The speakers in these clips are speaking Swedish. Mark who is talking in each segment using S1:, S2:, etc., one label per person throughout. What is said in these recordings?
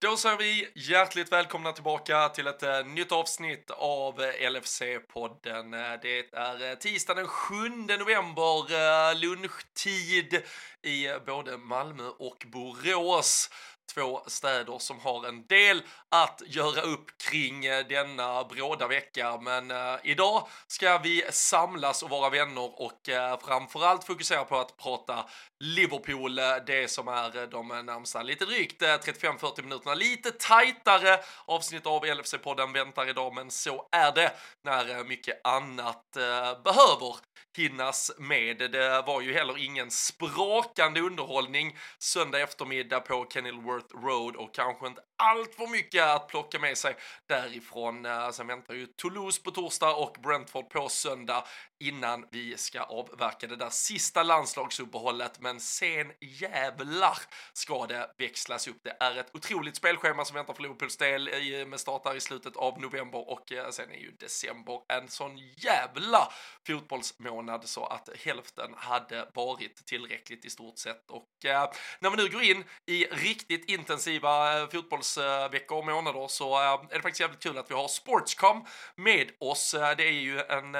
S1: Då säger vi hjärtligt välkomna tillbaka till ett eh, nytt avsnitt av eh, LFC-podden. Eh, det är tisdag den 7 november, lunchtid i både Malmö och Borås två städer som har en del att göra upp kring eh, denna bråda vecka. Men eh, idag ska vi samlas och vara vänner och eh, framförallt fokusera på att prata Liverpool, eh, det som är eh, de närmsta lite drygt 35-40 minuterna. Lite tajtare avsnitt av LFC-podden väntar idag, men så är det när mycket annat eh, behöver hinnas med. Det var ju heller ingen sprakande underhållning söndag eftermiddag på Kenilworth Road och kanske inte allt för mycket att plocka med sig därifrån. Eh, sen väntar ju Toulouse på torsdag och Brentford på söndag innan vi ska avverka det där sista landslagsuppehållet. Men sen jävlar ska det växlas upp. Det är ett otroligt spelschema som väntar för Liverpools del med start där i slutet av november och eh, sen är ju december en sån jävla fotbollsmånad så att hälften hade varit tillräckligt i stort sett. Och eh, när vi nu går in i riktigt intensiva eh, fotbollsveckor och månader så eh, är det faktiskt jävligt kul att vi har Sportscom med oss. Eh, det är ju en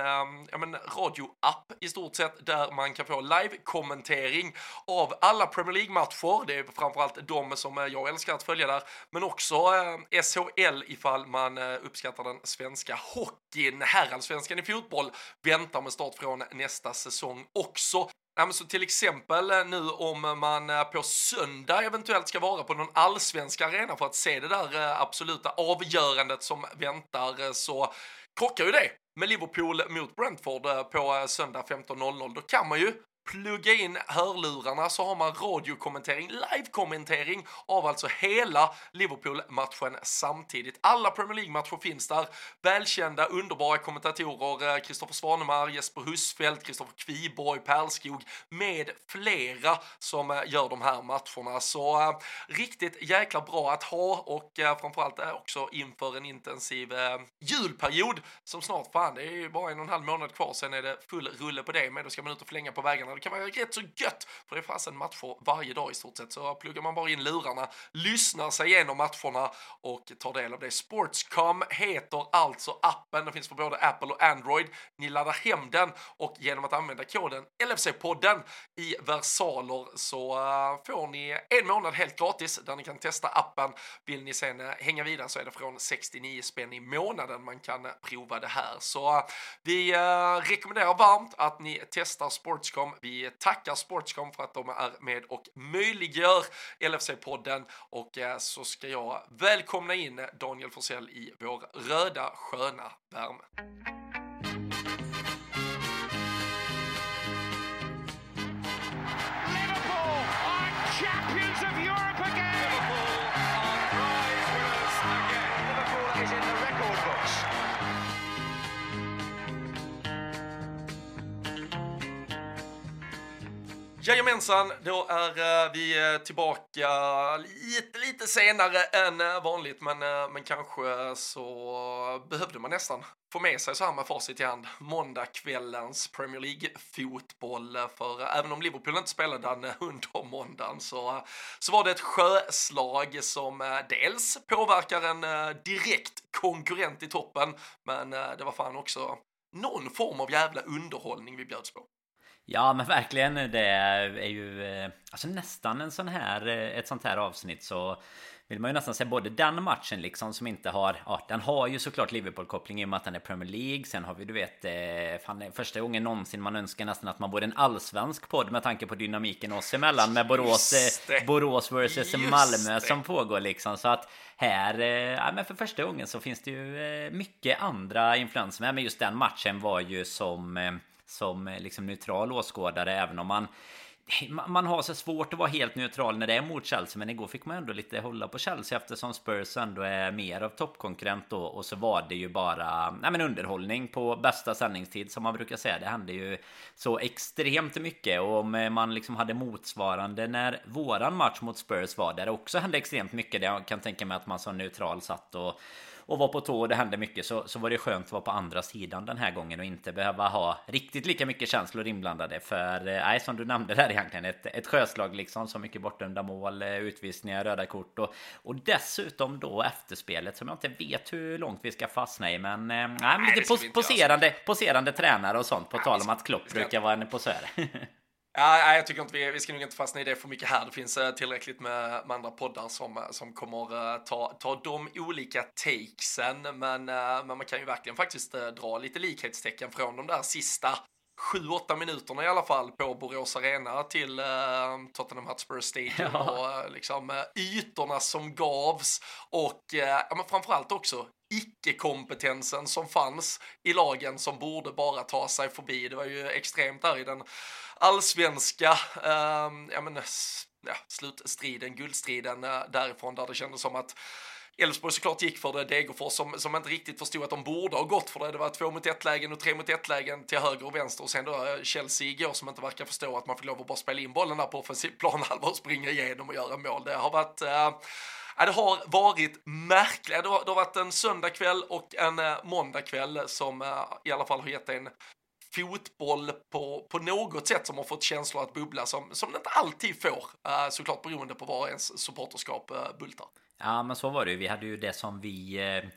S1: ja, men, radioapp i stort sett där man kan få live-kommentering av alla Premier League-matcher. Det är framförallt de som eh, jag älskar att följa där, men också eh, SHL ifall man eh, uppskattar den svenska hockeyn. Herrallsvenskan i fotboll väntar med start från nästa säsong också. Ja, men så till exempel eh, nu om man eh, på söndag eventuellt ska vara på någon allsvensk arena för att se det där absoluta avgörandet som väntar så krockar ju det med Liverpool mot Brentford eh, på eh, söndag 15.00. Då kan man ju plugga in hörlurarna så har man radiokommentering, live-kommentering av alltså hela Liverpool-matchen samtidigt. Alla Premier League-matcher finns där. Välkända, underbara kommentatorer, eh, Kristoffer Svanemar, Jesper Husfeldt, Kristoffer Kviborg, Perlskog med flera som eh, gör de här matcherna. Så äh, riktigt jäkla bra att ha och äh, framförallt äh, också inför en intensiv äh, julperiod som snart, fan det är ju bara en och en halv månad kvar, sen är det full rulle på det, men då ska man ut och flänga på vägarna det kan vara rätt så gött, för det är fasen matcher varje dag i stort sett, så pluggar man bara in lurarna, lyssnar sig igenom matcherna och tar del av det. Sportscom heter alltså appen, den finns för både Apple och Android. Ni laddar hem den och genom att använda koden LFC-podden i versaler så eh, får ni en månad helt gratis där ni kan testa appen. Vill ni sen eh, hänga vidare så är det från 69 spänn i månaden man kan eh, prova det här. Så vi rekommenderar varmt att ni testar Sportscom. Vi vi tackar Sportscom för att de är med och möjliggör LFC-podden och eh, så ska jag välkomna in Daniel Forsell i vår röda sköna värme. Jajamensan, då är eh, vi eh, tillbaka lite, lite senare än eh, vanligt, men, men kanske så behövde man nästan få med sig så här med facit i hand måndagkvällens Premier League-fotboll. För även om Liverpool inte spelade den under måndagen så, så var det ett sjöslag som dels påverkar en direkt konkurrent i toppen, men det var fan också någon form av jävla underhållning vi bjöds på.
S2: Ja men verkligen det är ju eh, Alltså nästan en sån här eh, Ett sånt här avsnitt så Vill man ju nästan säga både den matchen liksom som inte har Ja den har ju såklart Liverpool-koppling i och med att den är Premier League. Sen har vi du vet eh, fan, Första gången någonsin man önskar nästan att man vore en allsvensk podd Med tanke på dynamiken oss emellan med Borås Borås vs Malmö som pågår liksom. Så att här, ja, men för första gången så finns det ju mycket andra influenser med. Men just den matchen var ju som som eh, liksom neutral åskådare även om man man har så svårt att vara helt neutral när det är mot Chelsea Men igår fick man ändå lite hålla på Chelsea eftersom Spurs ändå är mer av toppkonkurrent då Och så var det ju bara nej men underhållning på bästa sändningstid som man brukar säga. Det hände ju så extremt mycket Och om eh, man liksom hade motsvarande när våran match mot Spurs var där det också hände extremt mycket Det jag kan tänka mig att man som neutral satt och och var på tå och det hände mycket så, så var det skönt att vara på andra sidan den här gången och inte behöva ha riktigt lika mycket känslor inblandade. För eh, nej, som du nämnde där egentligen ett, ett sjöslag liksom så mycket bortdömda mål, eh, utvisningar, röda kort och, och dessutom då efterspelet som jag inte vet hur långt vi ska fastna i. Men, nej, men lite pos poserande, poserande tränare och sånt på tal om att Klopp brukar vara en posör.
S1: Ja, jag tycker inte vi, vi ska nog inte fastna i det för mycket här. Det finns eh, tillräckligt med, med andra poddar som, eh, som kommer uh, ta, ta de olika takesen. Men, men man kan ju verkligen faktiskt dra lite likhetstecken från de där sista 7-8 minuterna i alla fall på Borås Arena till Tottenham Hotspur Stadium ja. och liksom ytorna som gavs och ja, men framförallt också icke-kompetensen som fanns i lagen som borde bara ta sig förbi. Det var ju extremt där i den allsvenska eh, ja, men, ja, slutstriden, guldstriden eh, därifrån där det kändes som att Elfsborg såklart gick för det, Degerfors som, som inte riktigt förstod att de borde ha gått för det. Det var två mot ett lägen och tre mot ett lägen till höger och vänster och sen då eh, Chelsea igår som inte verkar förstå att man får lov att bara spela in bollen där på offensiv planhalva och springa igenom och göra mål. Det har varit eh, det har varit märkligt. Det har, det har varit en söndagkväll och en eh, måndagkväll som eh, i alla fall har gett en fotboll på, på något sätt som har fått känslor att bubbla som, som det inte alltid får, uh, såklart beroende på var ens supporterskap uh, bultar.
S2: Ja, men så var det ju. Vi hade ju det som vi uh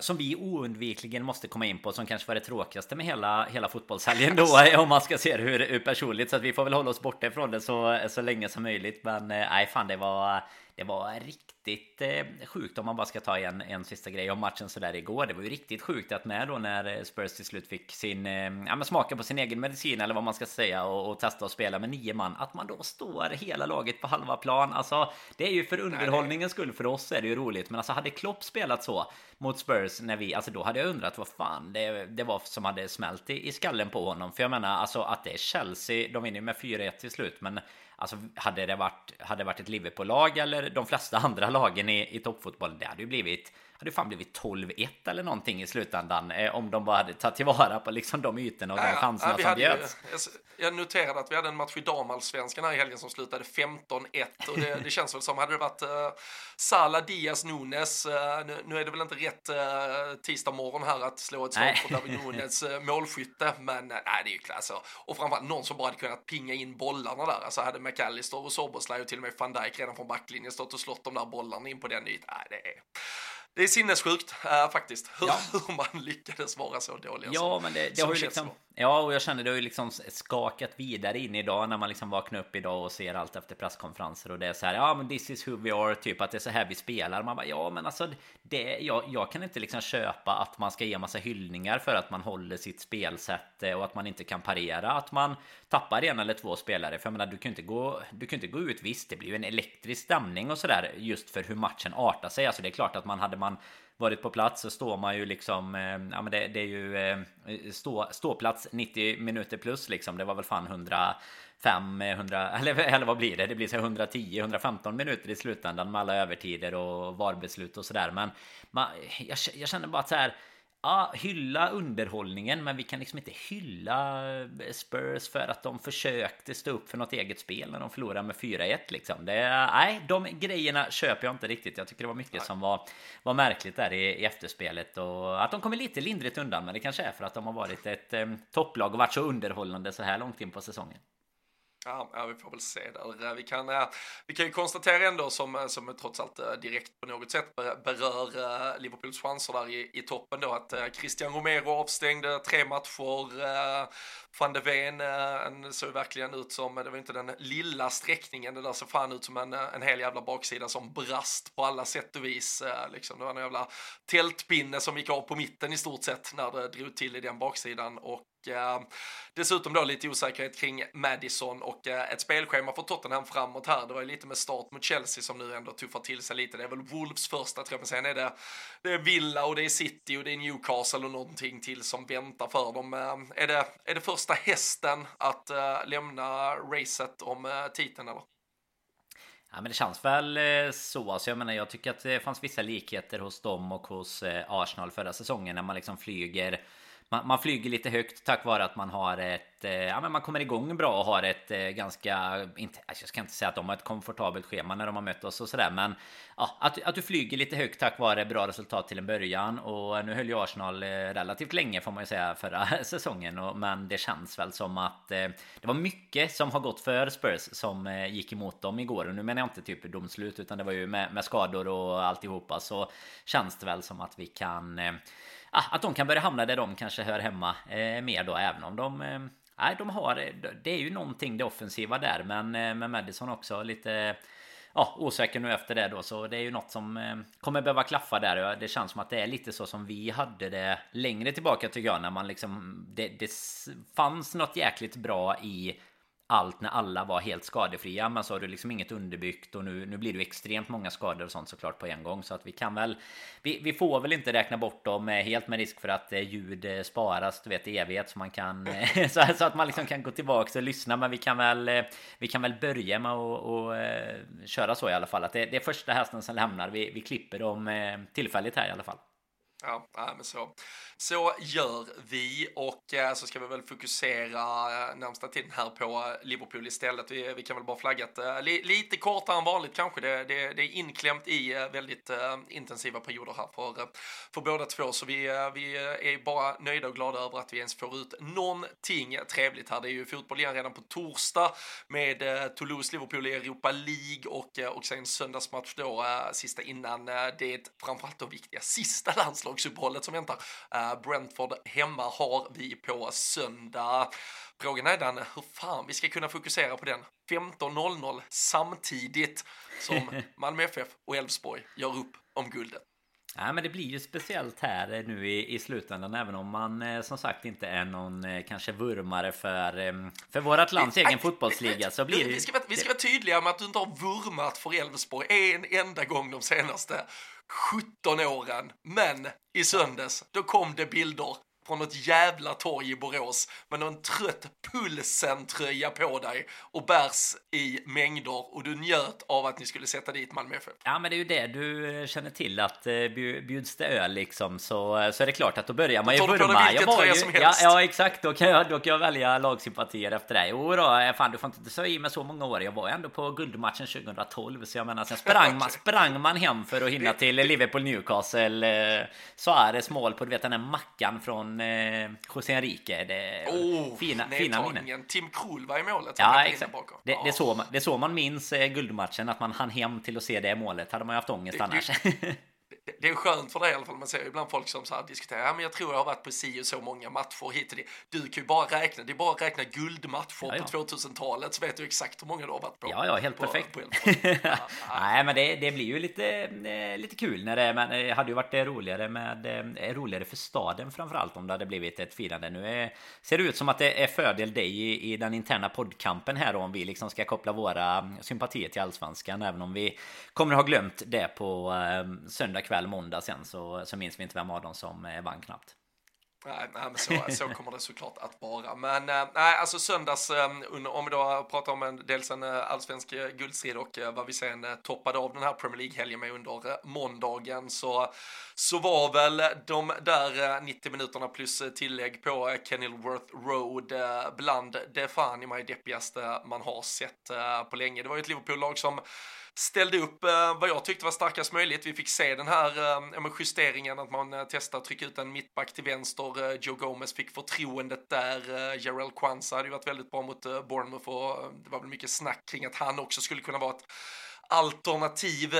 S2: som vi oundvikligen måste komma in på som kanske var det tråkigaste med hela, hela fotbollshelgen då om man ska se det hur, hur personligt så att vi får väl hålla oss borta ifrån det så, så länge som möjligt men nej fan det var det var riktigt eh, sjukt om man bara ska ta en, en sista grej om matchen sådär igår. Det var ju riktigt sjukt att med då när eh, Spurs till slut fick sin, eh, ja men smaka på sin egen medicin eller vad man ska säga och, och testa att spela med nio man. Att man då står hela laget på halva plan. Alltså det är ju för underhållningens skull för oss är det ju roligt. Men alltså hade Klopp spelat så mot Spurs när vi, alltså då hade jag undrat vad fan det, det var som hade smält i, i skallen på honom. För jag menar alltså att det är Chelsea, de vinner ju med 4-1 till slut. Men Alltså hade det varit, hade det varit ett Liverpool-lag eller de flesta andra lagen i, i toppfotboll, det hade ju blivit hade fan blivit 12-1 eller någonting i slutändan eh, om de bara hade tagit tillvara på liksom de ytorna och de chanserna ja, som bjöds.
S1: Jag noterade att vi hade en match i damallsvenskan här i helgen som slutade 15-1 och det, det, känns väl som hade det varit uh, Sala, Diaz, Nunes. Uh, nu, nu, är det väl inte rätt uh, tisdag morgon här att slå ett slag på David Nunes uh, målskytte, men nej, det är ju klass. Och framförallt någon som bara hade kunnat pinga in bollarna där. Alltså hade McAllister och Soboslaj och till och med van Dijk redan från backlinjen stått och slått de där bollarna in på den ytan. Nej, det är det är sinnessjukt äh, faktiskt hur, ja. hur, man lyckades vara så dålig.
S2: Ja, som, men det, det har ju liksom, Ja, och jag känner det har ju liksom skakat vidare in idag när man liksom vaknar upp idag och ser allt efter presskonferenser och det är så här. Ja, men this is who we are, typ att det är så här vi spelar. Man bara, ja, men alltså det. Jag, jag kan inte liksom köpa att man ska ge massa hyllningar för att man håller sitt spelsätt eh, och att man inte kan parera. Att man tappar en eller två spelare. För jag menar, du kan inte gå. Du kan inte gå ut. Visst, det blir ju en elektrisk stämning och så där just för hur matchen artar sig. Alltså, det är klart att man hade man varit på plats så står man ju liksom, eh, ja men det, det är ju eh, stå, ståplats 90 minuter plus liksom. Det var väl fan 105, 100, eh, eller, eller vad blir det? Det blir så 110, 115 minuter i slutändan med alla övertider och varbeslut och sådär. Men man, jag, jag känner bara att så här ja, hylla underhållningen, men vi kan liksom inte hylla Spurs för att de försökte stå upp för något eget spel när de förlorade med 4-1 liksom. Det, nej, de grejerna köper jag inte riktigt. Jag tycker det var mycket nej. som var, var märkligt där i, i, efterspelet och att de kommer lite lindrigt undan, men det kanske är för att de har varit ett eh, topplag och varit så underhållande så här långt in på säsongen.
S1: Ja, ja, vi får väl se där. Vi kan, vi kan ju konstatera ändå som, som trots allt eh, direkt på något sätt berör eh, Liverpools chanser där i, i toppen då att eh, Christian Romero avstängde tre matcher. Van de Ven eh, såg verkligen ut som, det var inte den lilla sträckningen, det där såg fan ut som en, eh, en hel jävla baksida som brast på alla sätt och vis. Eh, liksom. Det var en jävla tältpinne som gick av på mitten i stort sett när det drog till i den baksidan och eh, dessutom då lite osäkerhet kring Madison och eh, ett spelschema för Tottenham framåt här. Det var ju lite med start mot Chelsea som nu ändå tuffar till sig lite. Det är väl Wolves första tror jag, men sen är det, det är Villa och det är City och det är Newcastle och någonting till som väntar för dem. Eh, är, det, är det första första hästen att eh, lämna racet om eh, titeln eller?
S2: Ja men det känns väl eh, så. Alltså jag menar jag tycker att det fanns vissa likheter hos dem och hos eh, Arsenal förra säsongen när man liksom flyger man, man, flyger lite högt tack vare att man har ett, eh, ja men man kommer igång bra och har ett eh, ganska, inte, alltså jag ska inte säga att de har ett komfortabelt schema när de har mött oss och sådär, men ja, att, att du flyger lite högt tack vare bra resultat till en början och nu höll ju Arsenal eh, relativt länge får man ju säga förra säsongen, och, men det känns väl som att eh, det var mycket som har gått för Spurs som eh, gick emot dem igår och nu menar jag inte typ domslut utan det var ju med, med skador och alltihopa så känns det väl som att vi kan eh, Ah, att de kan börja hamna där de kanske hör hemma eh, mer då även om de eh, Nej, de har eh, Det är ju någonting det offensiva där men eh, med Madison också lite Ja, osäker nu efter det då så det är ju något som eh, kommer behöva klaffa där. Det känns som att det är lite så som vi hade det längre tillbaka tycker jag när man liksom det, det fanns något jäkligt bra i allt när alla var helt skadefria. Men så har du liksom inget underbyggt och nu, nu blir det extremt många skador och sånt såklart på en gång. Så att vi kan väl, vi, vi får väl inte räkna bort dem eh, helt med risk för att eh, ljud eh, sparas, du vet i evighet så man kan, så, så, att man liksom kan gå tillbaka och lyssna. Men vi kan väl, vi kan väl börja med att och, köra så i alla fall. Att det, det är första hästen som lämnar. Vi, vi klipper dem tillfälligt här i alla fall.
S1: Ja, men så. Så gör vi och eh, så ska vi väl fokusera eh, närmsta tiden här på eh, Liverpool istället. Vi, vi kan väl bara flagga att eh, li, lite kortare än vanligt kanske. Det, det, det är inklämt i eh, väldigt eh, intensiva perioder här för, för båda två. Så vi, vi är bara nöjda och glada över att vi ens får ut någonting trevligt här. Det är ju fotboll igen redan på torsdag med Toulouse-Liverpool i Europa League och, och sen söndagsmatch då sista innan det framförallt då viktiga sista landslagsuppehållet som väntar. Brentford hemma har vi på söndag. Frågan är den hur fan vi ska kunna fokusera på den 15.00 samtidigt som Malmö FF och Elfsborg gör upp om guldet.
S2: Ja, men det blir ju speciellt här nu i, i slutändan även om man eh, som sagt inte är någon eh, kanske vurmare för, eh, för vårat lands egen fotbollsliga så blir det...
S1: Vi ska, vara, vi ska vara tydliga med att du inte har vurmat för Elfsborg en enda gång de senaste 17 åren. Men i söndags, då kom det bilder från något jävla torg i Borås med någon trött pulsen-tröja på dig och bärs i mängder och du njöt av att ni skulle sätta dit Malmö FF.
S2: Ja, men det är ju det du eh, känner till att eh, bjuds det öl liksom så, så är det klart att då börjar man ju
S1: vurma. Då tar du vilken tröja ju, som helst.
S2: Ja, ja, exakt. Då kan, jag, då kan jag välja lagsympatier efter det. Jo då, eh, fan du får inte säga i med så många år. Jag var ändå på guldmatchen 2012 så jag menar sen sprang man, sprang man hem för att hinna till Liverpool Newcastle. Suarez mål på du vet den där mackan från eh, José Enrique. Det
S1: oh, fina, fina minnen. Tim Krul var i målet.
S2: Ja, exakt. Det, det, är så, det så man minns eh, guldmatchen, att man hann hem till att se det målet. Hade man ju haft ångest det, annars.
S1: Det, det är skönt för dig i alla fall. Man ser ibland folk som så här diskuterar, ja men jag tror jag har varit på si och så många matcher hit och dit. Du kan ju bara räkna, det är bara att räkna guldmatcher ja, ja. på 2000-talet så vet du exakt hur många du har varit på.
S2: Ja, ja, helt på, perfekt. På ja, Nej, men det, det, blir ju lite, eh, lite kul när det, men det hade ju varit roligare med, eh, roligare för staden framförallt om det hade blivit ett firande. Nu är, ser det ut som att det är fördel dig i, i den interna poddkampen här om vi liksom ska koppla våra sympatier till allsvenskan, även om vi kommer ha glömt det på söndag kväll, måndag sen så, så minns vi inte vem av dem som eh, vann knappt.
S1: Nej, nej men så, så kommer det såklart att vara. Men eh, nej, alltså söndags, eh, om vi då pratar om en, dels en eh, allsvensk guldstrid och vad vi sen toppade av den här Premier League-helgen med under måndagen så, så var väl de där eh, 90 minuterna plus eh, tillägg på eh, Kenilworth Road bland det fan i mig deppigaste man har sett på länge. Det var ju ett Liverpool-lag som ställde upp eh, vad jag tyckte var starkast möjligt. Vi fick se den här eh, justeringen att man eh, testar att trycka ut en mittback till vänster. Eh, Joe Gomez fick förtroendet där. Eh, Jarell Kwanza hade ju varit väldigt bra mot eh, Bournemouth och det var väl mycket snack kring att han också skulle kunna vara ett alternativ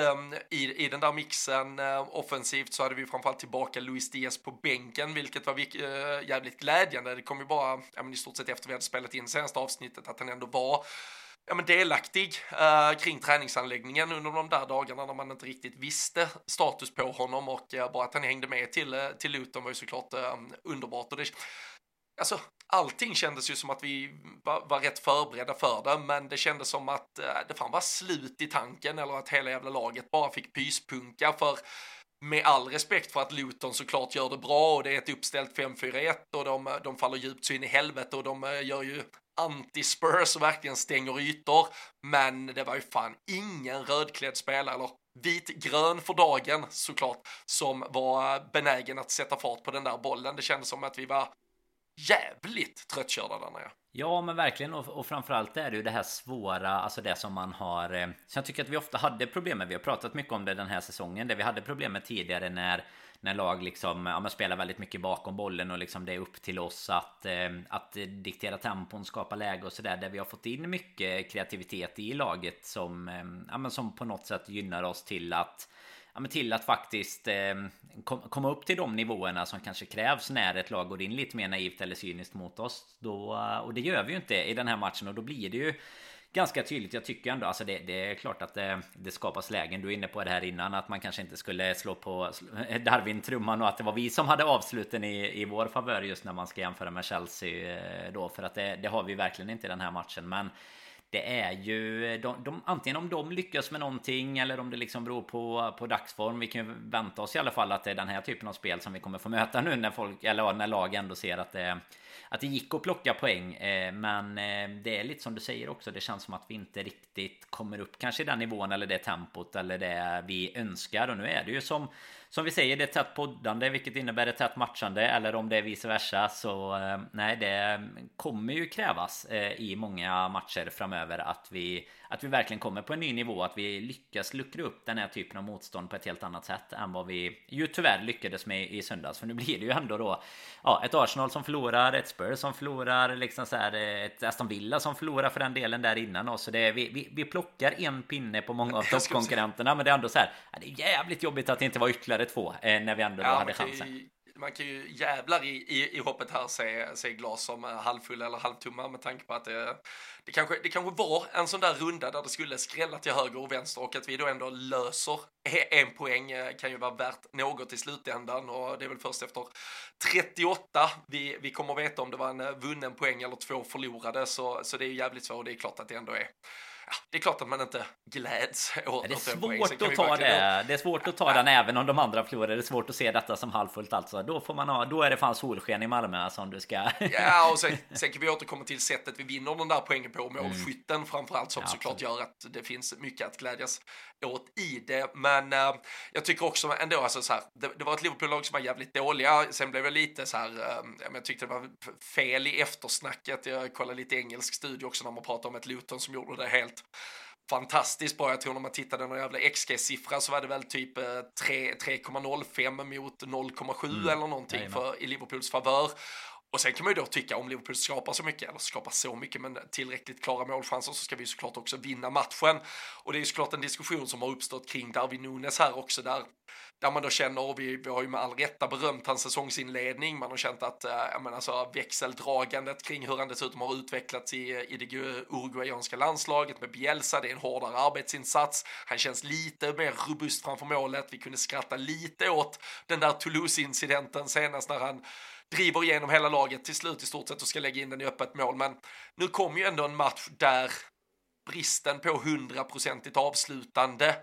S1: i, i den där mixen. Eh, offensivt så hade vi framförallt tillbaka Luis Diaz på bänken, vilket var eh, jävligt glädjande. Det kom ju bara, ja, men i stort sett efter vi hade spelat in senaste avsnittet, att han ändå var ja, men delaktig uh, kring träningsanläggningen under de där dagarna när man inte riktigt visste status på honom och uh, bara att han hängde med till, uh, till Luton var ju såklart uh, underbart. Och det, alltså, allting kändes ju som att vi var, var rätt förberedda för det, men det kändes som att eh, det fan var slut i tanken eller att hela jävla laget bara fick pyspunka för med all respekt för att Luton såklart gör det bra och det är ett uppställt 5-4-1 och de, eh, de faller djupt så in i helvete och de eh, gör ju anti-Spurs och verkligen stänger ytor. Men det var ju fan ingen rödklädd spelare, eller vitgrön för dagen såklart, som var benägen att sätta fart på den där bollen. Det kändes som att vi var jävligt tröttkörda där nere.
S2: Ja men verkligen och, och framförallt är det ju det här svåra Alltså det som man har eh, Så jag tycker att vi ofta hade problem med Vi har pratat mycket om det den här säsongen Det vi hade problem med tidigare när När lag liksom ja, man spelar väldigt mycket bakom bollen och liksom det är upp till oss att eh, Att diktera tempon, skapa läge och sådär Där vi har fått in mycket kreativitet i laget som eh, Ja men som på något sätt gynnar oss till att ja, men till att faktiskt eh, kom, komma upp till de nivåerna som kanske krävs när ett lag går in lite mer naivt eller cyniskt mot oss. Då, och det gör vi ju inte i den här matchen och då blir det ju ganska tydligt. Jag tycker ändå alltså det, det är klart att det, det, skapas lägen. Du är inne på det här innan att man kanske inte skulle slå på Darwin trumman och att det var vi som hade avsluten i, i vår favör just när man ska jämföra med Chelsea eh, då för att det, det har vi verkligen inte i den här matchen. Men det är ju de, de, antingen om de lyckas med någonting eller om det liksom beror på, på dagsform. Vi kan ju vänta oss i alla fall att det är den här typen av spel som vi kommer få möta nu när folk eller när lag ändå ser att det att det gick att plocka poäng. Eh, men eh, det är lite som du säger också. Det känns som att vi inte riktigt kommer upp kanske i den nivån eller det tempot eller det vi önskar. Och nu är det ju som som vi säger, det är tätt poddande, vilket innebär ett tätt matchande. Eller om det är vice versa. Så eh, nej, det kommer ju krävas i många matcher framöver att vi att vi verkligen kommer på en ny nivå. Att vi lyckas luckra upp den här typen av motstånd på ett helt annat sätt än vad vi ju tyvärr lyckades med i söndags. För nu blir det ju ändå då ja, ett Arsenal som förlorar, ett Spurs som förlorar, liksom så här, ett Aston Villa som förlorar för den delen där innan oss. Så det är, vi, vi, vi plockar en pinne på många av toppkonkurrenterna. Men det är ändå så här, det är jävligt jobbigt att det inte var ytterligare två eh, när vi ändå ja, hade chansen.
S1: man kan ju jävlar i, i, i hoppet här se, se glas som halvfulla eller halvtumma med tanke på att det, det, kanske, det kanske var en sån där runda där det skulle skrälla till höger och vänster och att vi då ändå löser en poäng eh, kan ju vara värt något i slutändan och det är väl först efter 38 vi, vi kommer veta om det var en eh, vunnen poäng eller två förlorade så, så det är jävligt svårt och det är klart att det ändå är det är klart att man inte gläds åt
S2: Det är svårt att ta det. Det är svårt att ta den även om de andra förlorar. Det är svårt att se detta som halvfullt alltså. Då får man ha, då är det fan solsken i Malmö som du ska.
S1: Ja, och sen, sen kan vi återkomma till sättet vi vinner den där poängen på. Målskytten mm. framförallt som ja, såklart gör att det finns mycket att glädjas åt i det. Men äh, jag tycker också ändå alltså så här, det, det var ett Liverpool-lag som var jävligt dåliga. Sen blev det lite så här, äh, jag tyckte det var fel i eftersnacket. Jag kollade lite engelsk studie också när man pratar om ett Luton som gjorde det helt fantastiskt bra. Jag tror när man tittade någon jävla XG-siffra så var det väl typ 3,05 eh, mot 0,7 mm. eller någonting för, i Liverpools favör. Och sen kan man ju då tycka om Liverpool skapar så mycket, eller skapar så mycket, men tillräckligt klara målchanser så ska vi såklart också vinna matchen. Och det är ju såklart en diskussion som har uppstått kring Darwin Nunes här också, där, där man då känner, och vi, vi har ju med all rätta berömt hans säsongsinledning, man har känt att, eh, jag menar alltså växeldragandet kring hur han dessutom har utvecklats i, i det uruguayanska landslaget med Bielsa, det är en hårdare arbetsinsats, han känns lite mer robust framför målet, vi kunde skratta lite åt den där Toulouse-incidenten senast när han driver igenom hela laget till slut i stort sett och ska lägga in den i öppet mål. Men nu kommer ju ändå en match där bristen på hundraprocentigt avslutande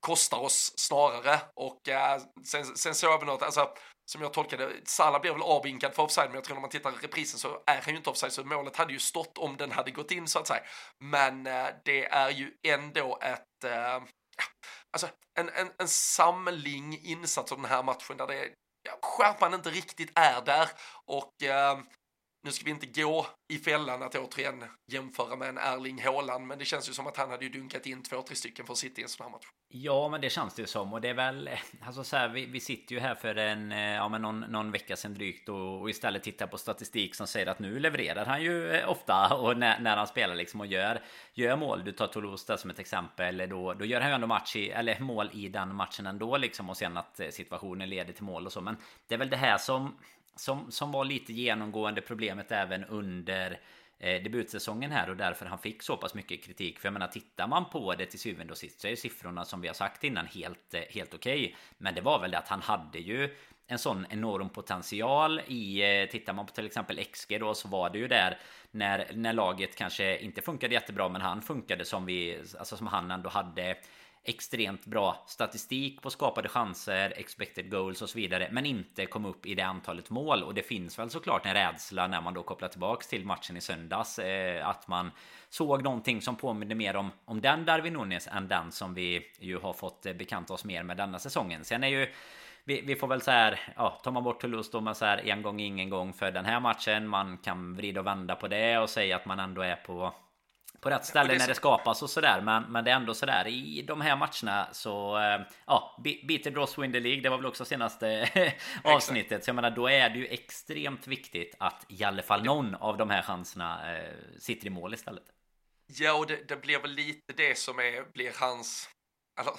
S1: kostar oss snarare. Och eh, sen, sen såg vi något, alltså som jag tolkade, Salah blev väl avvinkad för offside, men jag tror när man tittar i reprisen så är han ju inte offside, så målet hade ju stått om den hade gått in så att säga. Men eh, det är ju ändå ett, eh, alltså en, en, en samling insats av den här matchen där det skärpan inte riktigt är där och eh, nu ska vi inte gå i fällan att återigen jämföra med en Erling Haaland, men det känns ju som att han hade ju dunkat in två, tre stycken för att sitta i en sån här match.
S2: Ja, men det känns det som och det är väl alltså så här, vi, vi sitter ju här för en eh, ja, men någon, någon vecka sedan drygt och, och istället tittar på statistik som säger att nu levererar han ju eh, ofta och när, när han spelar liksom och gör gör mål. Du tar Toulouse där som ett exempel. Då, då gör han ju ändå match i, eller mål i den matchen ändå liksom och sen att eh, situationen leder till mål och så. Men det är väl det här som som, som var lite genomgående problemet även under eh, debutsäsongen här och därför han fick så pass mycket kritik. För jag menar, tittar man på det till syvende och sist så är siffrorna som vi har sagt innan helt, eh, helt okej. Okay. Men det var väl det att han hade ju en sån enorm potential i, eh, tittar man på till exempel XG då så var det ju där när, när laget kanske inte funkade jättebra men han funkade som vi, alltså som han ändå hade extremt bra statistik på skapade chanser, expected goals och så vidare, men inte kom upp i det antalet mål. Och det finns väl såklart en rädsla när man då kopplar tillbaks till matchen i söndags, eh, att man såg någonting som påminner mer om, om den Darwin Nunes än den som vi ju har fått eh, bekanta oss mer med denna säsongen. Sen är ju vi, vi, får väl så här, ja, tar man bort Toulouse då man så här en gång ingen gång för den här matchen. Man kan vrida och vända på det och säga att man ändå är på på rätt ställe när det skapas och sådär. Men, men det är ändå sådär i de här matcherna så eh, ja, beat Dross win the League. Det var väl också senaste avsnittet. Så jag menar, då är det ju extremt viktigt att i alla fall någon av de här chanserna eh, sitter i mål istället.
S1: Ja, och det, det blir väl lite det som är, blir hans eller,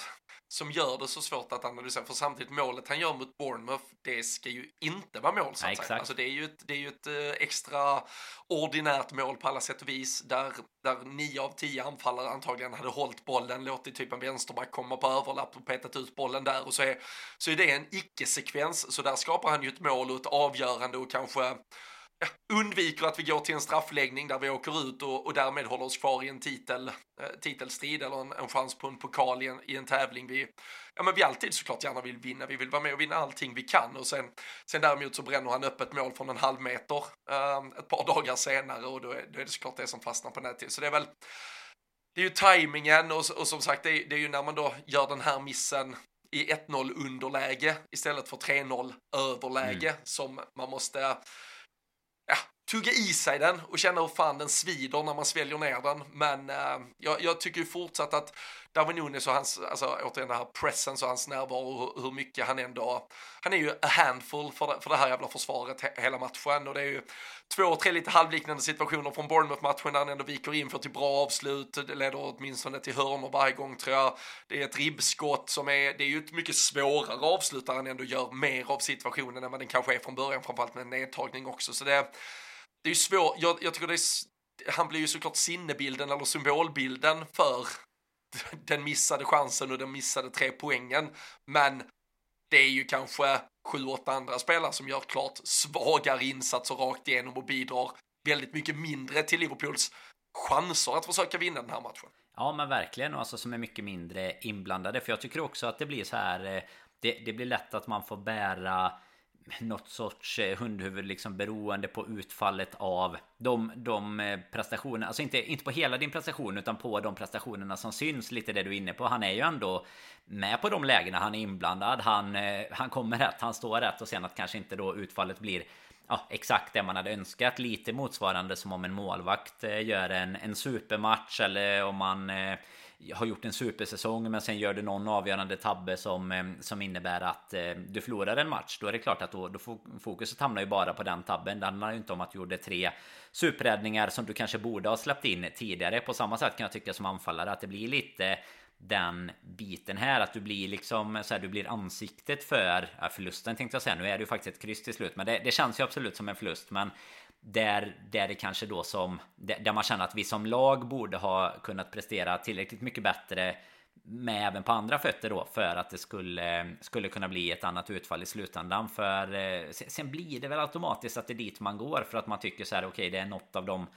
S1: som gör det så svårt att analysera. För samtidigt målet han gör mot Bournemouth, det ska ju inte vara mål så att ja, säga. Alltså det är ju ett, det är ju ett eh, extra ordinärt mål på alla sätt och vis. Där, där nio av tio anfallare antagligen hade hållit bollen, låtit typ en vänsterback komma på överlapp och petat ut bollen där. Och så är, så är det en icke-sekvens. Så där skapar han ju ett mål och ett avgörande och kanske undviker att vi går till en straffläggning där vi åker ut och, och därmed håller oss kvar i en titel, eh, titelstrid eller en, en chans på en pokal i en, i en tävling vi, ja, men vi alltid såklart gärna vill vinna. Vi vill vara med och vinna allting vi kan och sen, sen däremot så bränner han öppet mål från en halv meter eh, ett par dagar senare och då är, då är det såklart det som fastnar på nätet. Så det är väl det är ju tajmingen och, och som sagt det är, det är ju när man då gör den här missen i 1-0 underläge istället för 3-0 överläge mm. som man måste ja, tugga i sig den och känna hur fan den svider när man sväljer ner den. Men eh, jag, jag, tycker ju fortsatt att Darwin Nunes och hans, alltså återigen det här presence och hans närvaro, hur, hur mycket han ändå, han är ju a handful för det, för det här jävla försvaret he, hela matchen och det är ju två, tre lite halvliknande situationer från Bournemouth-matchen där han ändå viker in för till bra avslut, det leder åtminstone till hörnor varje gång tror jag. Det är ett ribbskott som är, det är ju ett mycket svårare avslut där han ändå gör mer av situationen än vad den kanske är från början, framförallt med en nedtagning också. Så det, det är ju svårt, jag, jag tycker det är, han blir ju såklart sinnebilden eller symbolbilden för den missade chansen och den missade tre poängen. Men det är ju kanske sju, åtta andra spelare som gör klart svagare insatser rakt igenom och bidrar väldigt mycket mindre till Liverpools chanser att försöka vinna den här matchen.
S2: Ja men verkligen, och alltså som är mycket mindre inblandade. För jag tycker också att det blir så här eh, det, det blir lätt att man får bära något sorts eh, hundhuvud liksom beroende på utfallet av de, de eh, prestationerna. Alltså inte, inte på hela din prestation utan på de prestationerna som syns. Lite det du är inne på. Han är ju ändå med på de lägena. Han är inblandad. Han, eh, han kommer rätt. Han står rätt. Och sen att kanske inte då utfallet blir ja, exakt det man hade önskat. Lite motsvarande som om en målvakt gör en, en supermatch. Eller om man har gjort en supersäsong men sen gör du någon avgörande tabbe som, eh, som innebär att eh, du förlorar en match. Då är det klart att då, då fokuset hamnar ju bara på den tabben. Det handlar ju inte om att du gjorde tre superräddningar som du kanske borde ha släppt in tidigare. På samma sätt kan jag tycka som anfallare att det blir lite den biten här att du blir liksom så här, du blir ansiktet för ja, förlusten tänkte jag säga. Nu är det ju faktiskt ett kryss till slut, men det, det känns ju absolut som en förlust. Men där, där det kanske då som Där man känner att vi som lag borde ha kunnat prestera tillräckligt mycket bättre med även på andra fötter då för att det skulle, skulle kunna bli ett annat utfall i slutändan. För eh, sen blir det väl automatiskt att det är dit man går för att man tycker så här okej okay, det är något av de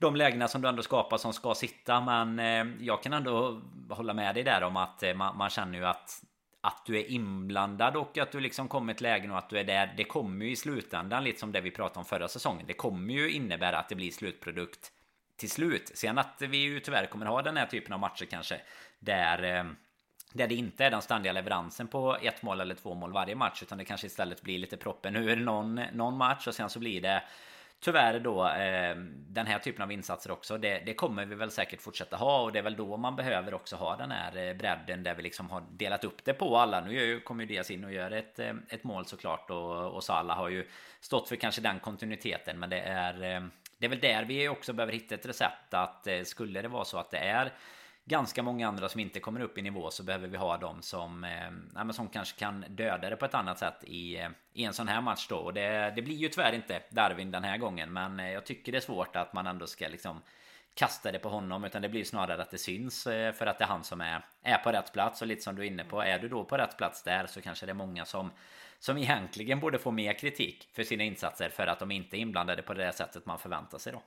S2: de lägena som du ändå skapar som ska sitta men eh, jag kan ändå hålla med dig där om att eh, man, man känner ju att att du är inblandad och att du liksom kommer ett läge och att du är där. Det kommer ju i slutändan lite som det vi pratade om förra säsongen. Det kommer ju innebära att det blir slutprodukt till slut. Sen att vi ju tyvärr kommer ha den här typen av matcher kanske där eh, där det inte är den ständiga leveransen på ett mål eller två mål varje match utan det kanske istället blir lite proppen ur någon, någon match och sen så blir det tyvärr då eh, den här typen av insatser också. Det, det, kommer vi väl säkert fortsätta ha och det är väl då man behöver också ha den här eh, bredden där vi liksom har delat upp det på alla. Nu kommer ju Diaz in och gör ett, ehm, ett mål såklart och, och Salah har ju stått för kanske den kontinuiteten. Men det är, eh, det är väl där vi också behöver hitta ett recept att eh, skulle det vara så att det är ganska många andra som inte kommer upp i nivå så behöver vi ha dem som, eh, som kanske kan döda det på ett annat sätt i, eh, i en sån här match då. Och det, det blir ju tyvärr inte Darwin den här gången. Men eh, jag tycker det är svårt att man ändå ska liksom kasta det på honom utan det blir snarare att det syns eh, för att det är han som är, är på rätt plats och lite som du är inne på är du då på rätt plats där så kanske det är många som som egentligen borde få mer kritik för sina insatser för att de inte är inblandade på det sättet man förväntar sig då.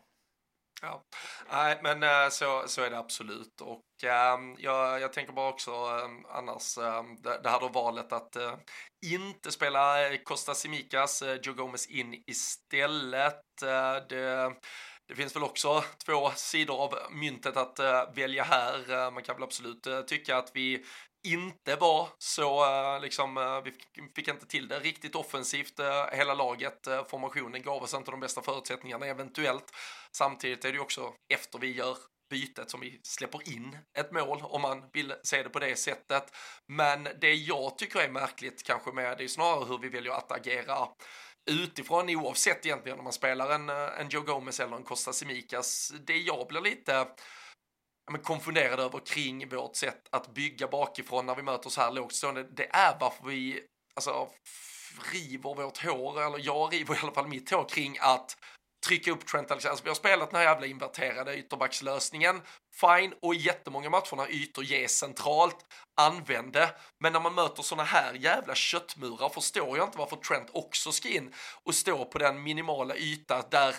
S1: Ja, nej men eh, så, så är det absolut och ehm, jag, jag tänker bara också ehm, annars ehm, det, det här då valet att eh, inte spela eh, Costa Simicas, Joe Gomez in istället. det, det finns väl också två sidor av myntet att eh, välja här. Eh, man kan väl absolut eh, tycka att vi inte var så, liksom, vi fick inte till det riktigt offensivt hela laget. Formationen gav oss inte de bästa förutsättningarna eventuellt. Samtidigt är det ju också efter vi gör bytet som vi släpper in ett mål om man vill se det på det sättet. Men det jag tycker är märkligt kanske med det är snarare hur vi väljer att agera utifrån oavsett egentligen om man spelar en, eh, en Joe Gomez eller en Costa Simicas. Det jag blir lite men, konfunderad över kring vårt sätt att bygga bakifrån när vi möter så här lågt stående, det är varför vi alltså, river vårt hår, eller jag river i alla fall mitt hår kring att trycka upp Trent Alexander. Vi har spelat den här jävla inverterade ytterbackslösningen. Fine, och i jättemånga matcher när ytor ges centralt, använd det. Men när man möter såna här jävla köttmurar förstår jag inte varför Trent också ska in och stå på den minimala yta där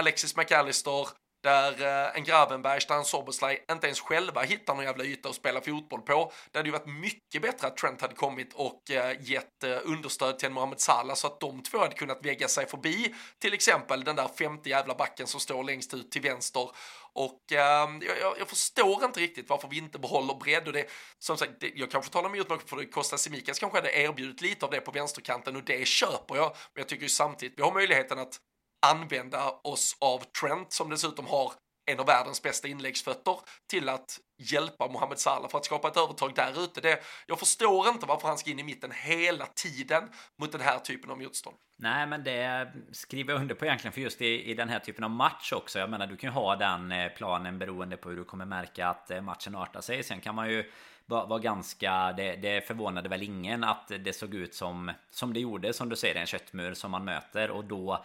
S1: Alexis McAllister, Eh, där en Gravenberg, Stan Soboslaj inte ens själva hittar någon jävla yta att spela fotboll på. Det hade ju varit mycket bättre att Trent hade kommit och eh, gett eh, understöd till en Mohamed Salah så att de två hade kunnat väga sig förbi till exempel den där femte jävla backen som står längst ut till vänster. Och eh, jag, jag, förstår inte riktigt varför vi inte behåller bredd och det, som sagt, det, jag kanske talar emot mig för det Costa Simikas kanske hade erbjudit lite av det på vänsterkanten och det köper jag. Men jag tycker ju samtidigt vi har möjligheten att använda oss av Trent som dessutom har en av världens bästa inläggsfötter till att hjälpa Mohamed Salah för att skapa ett övertag där ute. jag förstår inte varför han ska in i mitten hela tiden mot den här typen av motstånd.
S2: Nej, men det skriver jag under på egentligen för just i, i den här typen av match också. Jag menar, du kan ju ha den eh, planen beroende på hur du kommer märka att eh, matchen artar sig. Sen kan man ju var, ganska... Det, det förvånade väl ingen att det såg ut som, som det gjorde, som du säger, en köttmur som man möter. Och då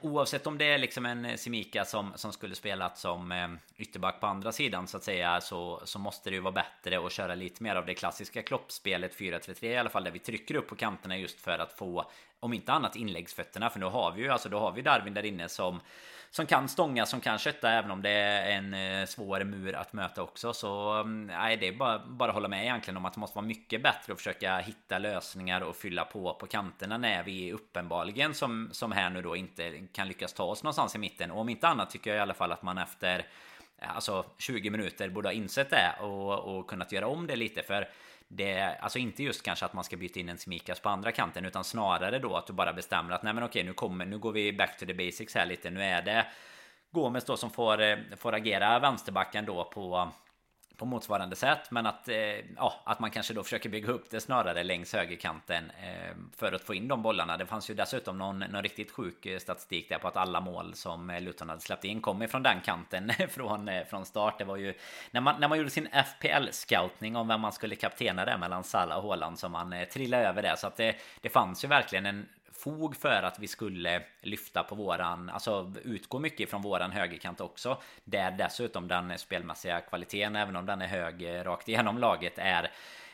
S2: Oavsett om det är liksom en eh, Simika som, som skulle spelat som eh, ytterback på andra sidan så att säga så, så måste det ju vara bättre att köra lite mer av det klassiska kloppspelet 4-3-3 i alla fall där vi trycker upp på kanterna just för att få om inte annat inläggsfötterna. För nu har vi ju alltså då har vi Darwin där inne som som kan stånga, som kan kötta även om det är en eh, svår mur att möta också. Så mm, nej, det är bara, bara hålla med egentligen om att det måste vara mycket bättre att försöka hitta lösningar och fylla på på kanterna när vi uppenbarligen som, som här nu då inte kan lyckas ta oss någonstans i mitten. Och om inte annat tycker jag i alla fall att man efter Alltså 20 minuter borde ha insett det och, och kunnat göra om det lite för det, alltså inte just kanske att man ska byta in en Smikas på andra kanten utan snarare då att du bara bestämmer att nej men okej nu kommer nu går vi back to the basics här lite nu är det Gomes då som får, eh, får agera vänsterbacken då på på motsvarande sätt men att, eh, ja, att man kanske då försöker bygga upp det snarare längs högerkanten eh, för att få in de bollarna. Det fanns ju dessutom någon, någon riktigt sjuk eh, statistik där på att alla mål som eh, Luton hade släppt in kom ifrån den kanten från, eh, från start. Det var ju när man, när man gjorde sin FPL-scoutning om vem man skulle kaptena där mellan Salah och Haaland som man eh, trillade över det. Så att det, det fanns ju verkligen en fog för att vi skulle lyfta på våran, alltså utgå mycket från våran högerkant också. Där dessutom den spelmässiga kvaliteten, även om den är hög eh, rakt igenom laget, är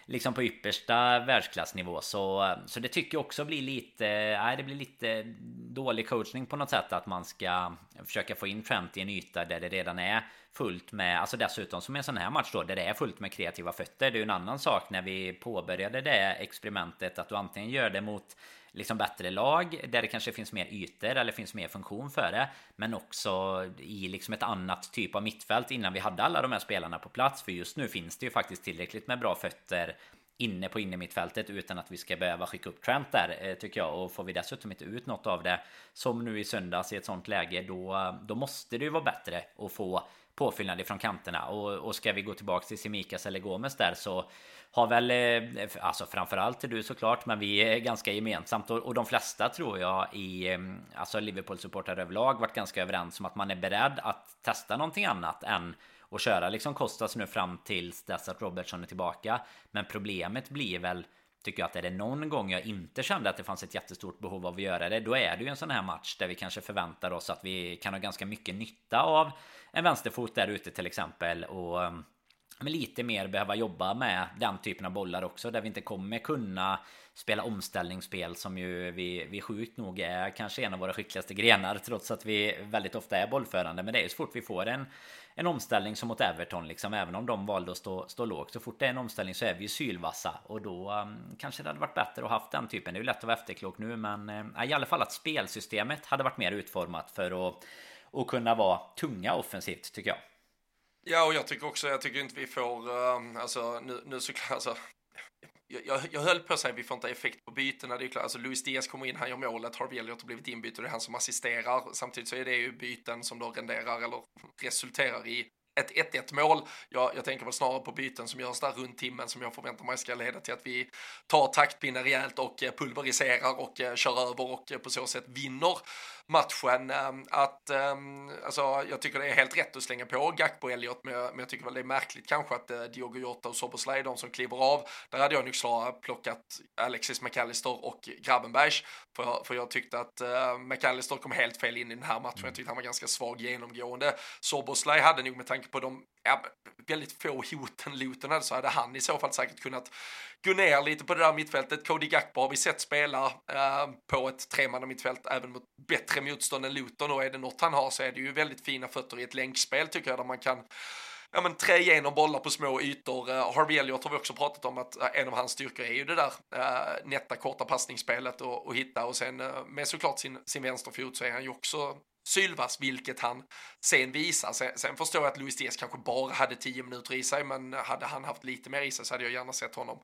S2: liksom på yppersta världsklassnivå så, så det tycker jag också blir lite, nej det blir lite dålig coachning på något sätt att man ska försöka få in Trent i en yta där det redan är fullt med, alltså dessutom som en sån här match då där det är fullt med kreativa fötter. Det är ju en annan sak när vi påbörjade det experimentet att du antingen gör det mot liksom bättre lag där det kanske finns mer ytor eller finns mer funktion för det. Men också i liksom ett annat typ av mittfält innan vi hade alla de här spelarna på plats. För just nu finns det ju faktiskt tillräckligt med bra fötter inne på innermittfältet utan att vi ska behöva skicka upp Trent där eh, tycker jag. Och får vi dessutom inte ut något av det som nu i söndags i ett sånt läge då, då måste det ju vara bättre att få påfyllnad ifrån kanterna. Och, och ska vi gå tillbaka till Simikas eller Gomes där så har väl, eh, alltså framförallt du såklart, men vi är ganska gemensamt och, och de flesta tror jag i mm, alltså Liverpool-supportrar överlag varit ganska överens om att man är beredd att testa någonting annat än att köra liksom Kostas nu fram tills dess att Robertson är tillbaka. Men problemet blir väl Tycker jag att är det någon gång jag inte kände att det fanns ett jättestort behov av att göra det Då är det ju en sån här match där vi kanske förväntar oss att vi kan ha ganska mycket nytta av En vänsterfot där ute till exempel och ehm, men lite mer behöva jobba med den typen av bollar också där vi inte kommer kunna spela omställningsspel som ju vi, vi sjukt nog är kanske en av våra skickligaste grenar trots att vi väldigt ofta är bollförande. Men det är ju så fort vi får en en omställning som mot Everton liksom. Även om de valde att stå, stå lågt. Så fort det är en omställning så är vi ju sylvassa. Och då um, kanske det hade varit bättre att haft den typen. Det är ju lätt att vara efterklok nu men uh, i alla fall att spelsystemet hade varit mer utformat för att, och kunna vara tunga offensivt tycker jag.
S1: Ja, och jag tycker också, jag tycker inte vi får, uh, alltså nu, nu såklart, alltså jag, jag höll på att säga att vi får inte effekt på bytena. Det är klart, alltså Luis Diaz kommer in, han gör målet, Harvey Elliot har blivit inbytt och det är han som assisterar. Samtidigt så är det ju byten som då renderar eller resulterar i ett 1-1 mål. Jag, jag tänker väl snarare på byten som görs där runt timmen som jag förväntar mig ska leda till att vi tar taktpinnen rejält och eh, pulveriserar och eh, kör över och eh, på så sätt vinner matchen. Ehm, att, ehm, alltså, jag tycker det är helt rätt att slänga på Gakpo och Elliot, men jag, men jag tycker väl det är märkligt kanske att Diogo Jota och Soboslaj är de som kliver av. Där hade jag nog snarare plockat Alexis McAllister och Grabenbergs, för, för jag tyckte att McAllister kom helt fel in i den här matchen. Jag tyckte han var ganska svag genomgående. Soboslaj hade nog med tanke på de ja, väldigt få hoten Luton hade så hade han i så fall säkert kunnat gå ner lite på det där mittfältet. Cody Gakpo har vi sett spela eh, på ett tremannamittfält även mot bättre motstånd än Luton och är det något han har så är det ju väldigt fina fötter i ett länkspel tycker jag där man kan ja, men trä igenom bollar på små ytor. Uh, Harvey Elliot har vi också pratat om att uh, en av hans styrkor är ju det där uh, nätta korta passningsspelet och, och hitta och sen uh, med såklart sin, sin vänsterfot så är han ju också sylvass, vilket han sen visar. Sen, sen förstår jag att Luis Diaz kanske bara hade tio minuter i sig, men hade han haft lite mer i sig så hade jag gärna sett honom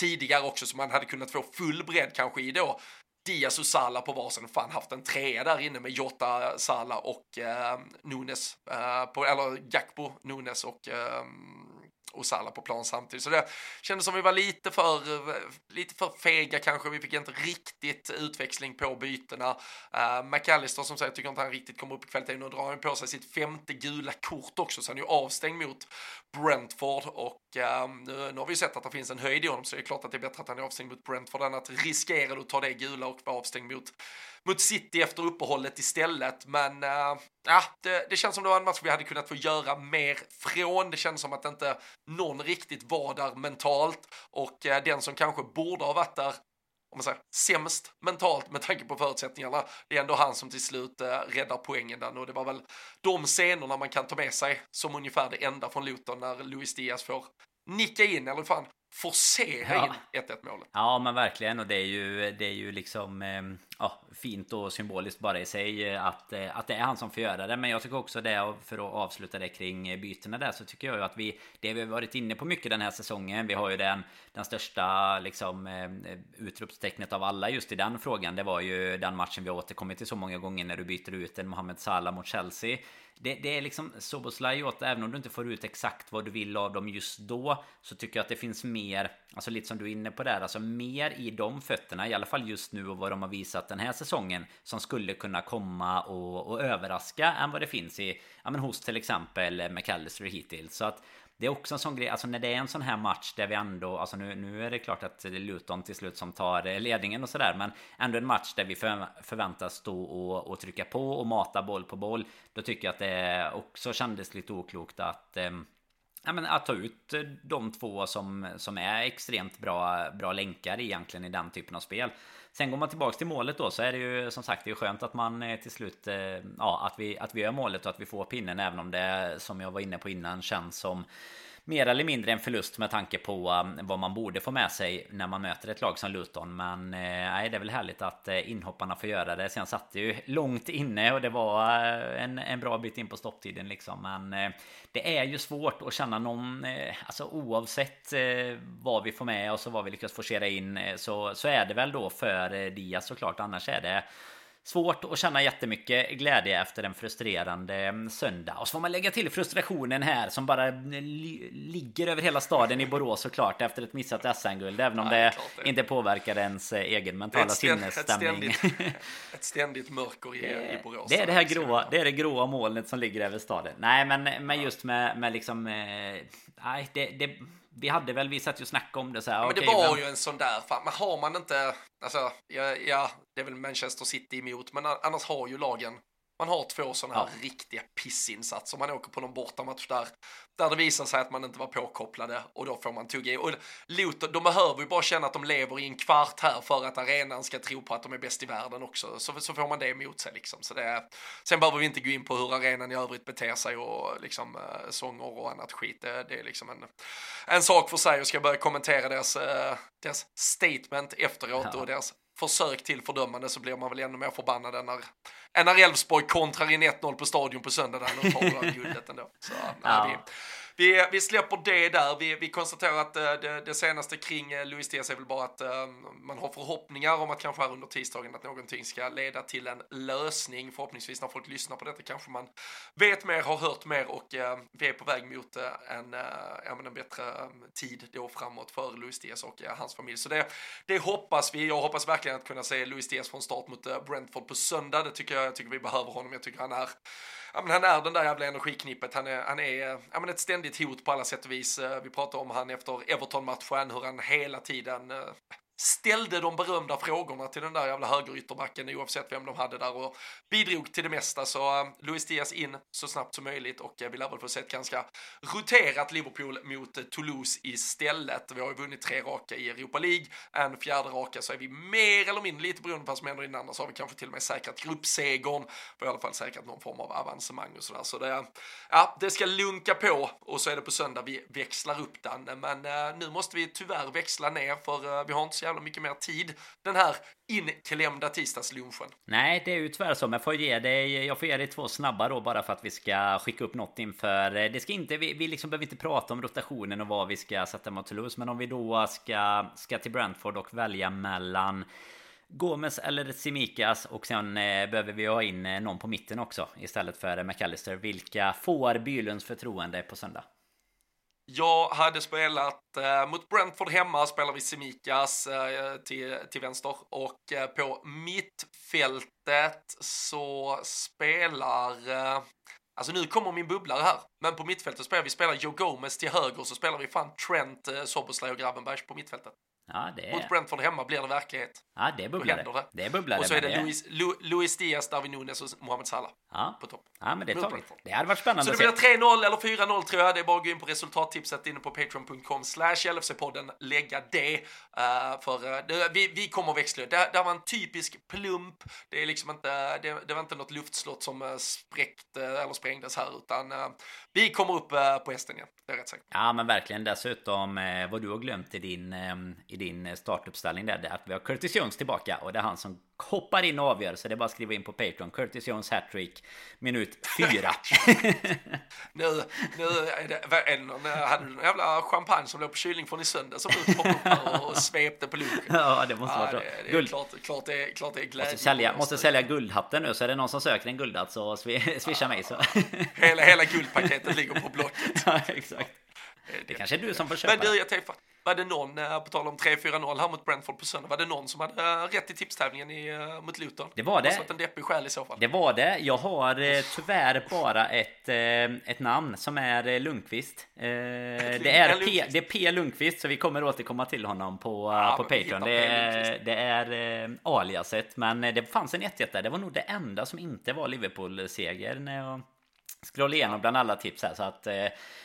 S1: tidigare också, så man hade kunnat få full bredd kanske i då Diaz och Sala på varsin, fan haft en trea där inne med Jota, Sala och eh, Nunes, eh, på, eller Gakpo, Nunes och eh, och Salah på plan samtidigt. Så det kändes som vi var lite för, lite för fega kanske. Vi fick inte riktigt utväxling på bytena. Uh, McAllister som säger tycker inte han riktigt kommer upp i kvaliteten Nu drar han på sig sitt femte gula kort också så han är ju avstängd mot Brentford och nu, ehm, nu har vi sett att det finns en höjd i honom så det är klart att det är bättre att han är avstängd mot Brentford än att riskera att ta det gula och vara avstängd mot mot City efter uppehållet istället. Men äh, ja, det, det, känns som det var en match vi hade kunnat få göra mer från. Det känns som att inte någon riktigt var där mentalt och äh, den som kanske borde ha varit där om man säger, sämst mentalt med tanke på förutsättningarna. Det är ändå han som till slut eh, räddar poängen där och det var väl de scenerna man kan ta med sig som ungefär det enda från Luton när Luis Diaz får nicka in, eller fan, forcera ja. in 1-1 målet.
S2: Ja men verkligen och det är ju, det är ju liksom ehm, ja, fint och symboliskt bara i sig eh, att, eh, att det är han som får göra det. Men jag tycker också det, för att avsluta det kring bytena där, så tycker jag ju att vi, det vi har varit inne på mycket den här säsongen, vi har ju den, den största liksom eh, utropstecknet av alla just i den frågan. Det var ju den matchen vi har återkommit till så många gånger när du byter ut en Mohamed Salah mot Chelsea det, det är liksom Soboslaj åt, även om du inte får ut exakt vad du vill av dem just då Så tycker jag att det finns mer Alltså lite som du är inne på där Alltså mer i de fötterna I alla fall just nu och vad de har visat den här säsongen Som skulle kunna komma och, och överraska Än vad det finns i Ja men hos till exempel McAllister hittills. Så att det är också en sån grej, alltså när det är en sån här match där vi ändå, alltså nu, nu är det klart att det är Luton till slut som tar eh, ledningen och sådär, men ändå en match där vi för, förväntas stå och, och trycka på och mata boll på boll. Då tycker jag att det också kändes lite oklokt att eh, Ja, men att ta ut eh, de två som, som är extremt bra, bra länkar egentligen i den typen av spel. Sen går man tillbaks till målet då så är det ju som sagt det är skönt att man eh, till slut eh, Ja att vi, att vi gör målet och att vi får pinnen även om det som jag var inne på innan känns som mer eller mindre en förlust med tanke på um, vad man borde få med sig när man möter ett lag som Luton. Men eh, nej, det är väl härligt att eh, inhopparna får göra det. Sen satt det ju långt inne och det var eh, en, en bra bit in på stopptiden liksom. Men det är ju svårt att känna någon, alltså oavsett vad vi får med oss och vad vi lyckas forcera in så, så är det väl då för Diaz såklart. Annars är det Svårt att känna jättemycket glädje efter en frustrerande söndag. Och så får man lägga till frustrationen här som bara ligger över hela staden i Borås såklart efter ett missat SM-guld. Även om ja, det, det, inte påverkar ens eh, egen mentala sinnesstämning.
S1: Ett ständigt, ett ständigt mörker i, i Borås.
S2: Det är det här gråa, det är det gråa molnet som ligger över staden. Nej men, men just med, med liksom... Eh, nej, det, det vi hade väl, vi satt ju och snackade om det så här.
S1: Men det var men... ju en sån där, fan, men har man inte, alltså, ja, ja, det är väl Manchester City emot, men annars har ju lagen man har två sådana här ja. riktiga pissinsatser. Man åker på någon bortamatch där, där det visar sig att man inte var påkopplade och då får man tugga i. Och Luton, de behöver ju bara känna att de lever i en kvart här för att arenan ska tro på att de är bäst i världen också. Så, så får man det emot sig liksom. Så det, sen behöver vi inte gå in på hur arenan i övrigt beter sig och liksom äh, sånger och annat skit. Det, det, är liksom en, en sak för sig och ska börja kommentera deras, äh, deras statement efteråt ja. och deras försök till fördömande så blir man väl ännu mer förbannad än när, än när Elfsborg kontrar in 1-0 på stadion på söndagen och tar guldet ändå. Så, ja. nej, vi, vi, vi släpper det där. Vi, vi konstaterar att eh, det, det, senaste kring eh, Luis Diaz är väl bara att eh, man har förhoppningar om att kanske här under tisdagen att någonting ska leda till en lösning. Förhoppningsvis när folk lyssnar på detta kanske man vet mer, har hört mer och vi är på väg mot en, en bättre tid då framåt för Luis Diaz och hans familj. Så det, det hoppas vi. Jag hoppas verkligen att kunna se Luis Diaz från start mot Brentford på söndag. Det tycker jag, jag tycker vi behöver honom. Jag tycker han är ja, men han är den där jävla energiknippet. Han är, han är ja, men ett ständigt hot på alla sätt och vis. Eh, vi pratade om han efter Everton-matchen, hur han hela tiden eh, ställde de berömda frågorna till den där jävla högerytterbacken oavsett vem de hade där och bidrog till det mesta. Så uh, Luis Diaz in så snabbt som möjligt och uh, vi lär väl få se ett ganska roterat Liverpool mot uh, Toulouse istället. Vi har ju vunnit tre raka i Europa League, en fjärde raka så är vi mer eller mindre, lite beroende på vad som händer innan, så har vi kanske till och med säkrat gruppsegern, vi har i alla fall säkrat någon form av avancemang och sådär. Så det, ja, det ska lunka på och så är det på söndag vi växlar upp den. Men uh, nu måste vi tyvärr växla ner för vi har inte så jävla mycket mer tid den här inklämda tisdagslunchen.
S2: Nej, det är ju tyvärr så. Men får ge dig, jag får ge dig två snabba då bara för att vi ska skicka upp något inför. Eh, det ska inte, vi, vi liksom behöver inte prata om rotationen och vad vi ska sätta mot Toulouse. Men om vi då ska, ska till Brentford och välja mellan Gomes eller Simikas och sen eh, behöver vi ha in eh, någon på mitten också istället för eh, McAllister. Vilka får Bylunds förtroende på söndag?
S1: Jag hade spelat eh, mot Brentford hemma, spelar vi Semikas eh, till, till vänster och eh, på mittfältet så spelar eh, Alltså nu kommer min bubblare här, men på mittfältet spelar vi spelar Joe Gomez till höger så spelar vi fan Trent, eh, Soboslaj och Gravenberg på mittfältet.
S2: Ja, det är...
S1: Mot Brentford hemma blir det verklighet.
S2: Ja, det är bubblare. Det. det är bubblare.
S1: Och så är det, det Luis, Lu, Luis Diaz, Darwin Nunes och Mohamed Salah
S2: ja.
S1: på topp.
S2: Ja, men det tar vi. Det hade varit spännande
S1: Så det blir 3-0 eller 4-0 tror jag. Det är bara att gå in på resultattipset inne på patreon.com slash LFC-podden, lägga det. Uh, för uh, det, vi, vi kommer växla. Det, det var en typisk plump. Det är liksom inte, det, det var inte något luftslott som uh, spräckte eller sprängdes här, utan vi kommer upp på hästen igen. Det är rätt säkert.
S2: Ja, men verkligen. Dessutom vad du har glömt i din, i din startuppställning där, att vi har Curtis Jones tillbaka och det är han som hoppar in och avgör. Så det är bara att skriva in på Patreon. Curtis Jones hattrick minut fyra.
S1: nu, nu är det, någon, hade du någon jävla champagne som låg på kylning från i söndag som du poppade upp här och svepte på lunchen?
S2: Ja, det måste ja, vara så.
S1: Det, det Guld. Klart, klart, det, är, klart det är glädje.
S2: Måste sälja, måste sälja guldhatten nu, så är det någon som söker en guldhatt så swisha ja, mig. Så.
S1: hela, hela guldpaketet ligger på Blocket.
S2: Ja, exakt. Det kanske är du som får köpa.
S1: Men du, jag tänkte, var det någon, eh, på tal om 3-4-0 här mot Brentford på söndag, var det någon som hade eh, rätt i tipstävlingen i, eh, mot Luton?
S2: Det var det.
S1: Så en deppig själ i så fall.
S2: Det var det. Jag har tyvärr bara ett, ett namn som är Lundqvist. Det är, P, det är P Lundqvist, så vi kommer återkomma till honom på, ja, på Patreon. Det är, det är aliaset, men det fanns en 1 där. Det var nog det enda som inte var Liverpool-seger när jag scrollade igenom bland alla tips här. Så att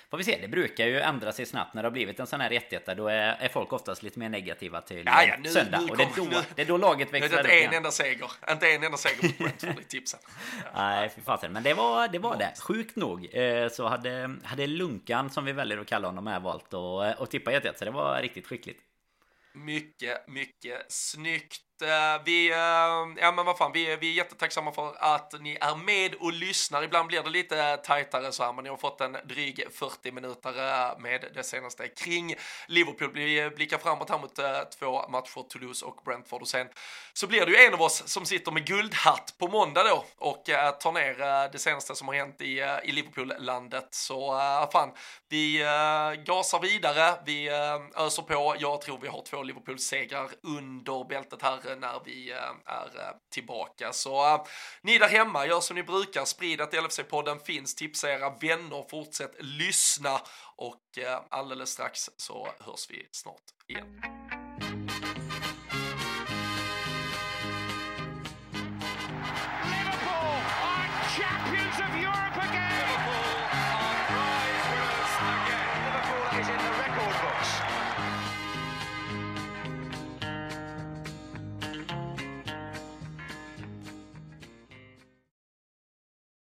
S2: Får vi se, det brukar ju ändra sig snabbt när det har blivit en sån här 1 Då är, är folk oftast lite mer negativa till ja, ja, nu, söndag. Nu och det är, då, nu, det är då laget växlar upp
S1: inte en enda seger. Inte en enda seger mot Brentford i tipsen.
S2: Nej, fy fasen. Men det var det. Var det. Sjukt nog eh, så hade, hade Lunkan, som vi väljer att kalla honom, här valt att, att tippa 1 Så det var riktigt skickligt.
S1: Mycket, mycket snyggt. Eh, vi, eh, ja men vad fan, vi, vi är jättetacksamma för att ni är med och lyssnar. Ibland blir det lite tajtare så här, men ni har fått en dryg 40 minuter med det senaste kring Liverpool. Vi blickar framåt här mot eh, två matcher, Toulouse och Brentford och sen så blir det ju en av oss som sitter med guldhatt på måndag då och tar ner det senaste som har hänt i, i Liverpool-landet. Så fan, vi gasar vidare, vi öser på. Jag tror vi har två Liverpool-segrar under bältet här Eh, när vi eh, är eh, tillbaka. Så ni där hemma, gör som ni brukar, sprid att LFC-podden finns, tipsa era vänner, fortsätt lyssna och alldeles strax så hörs vi snart igen.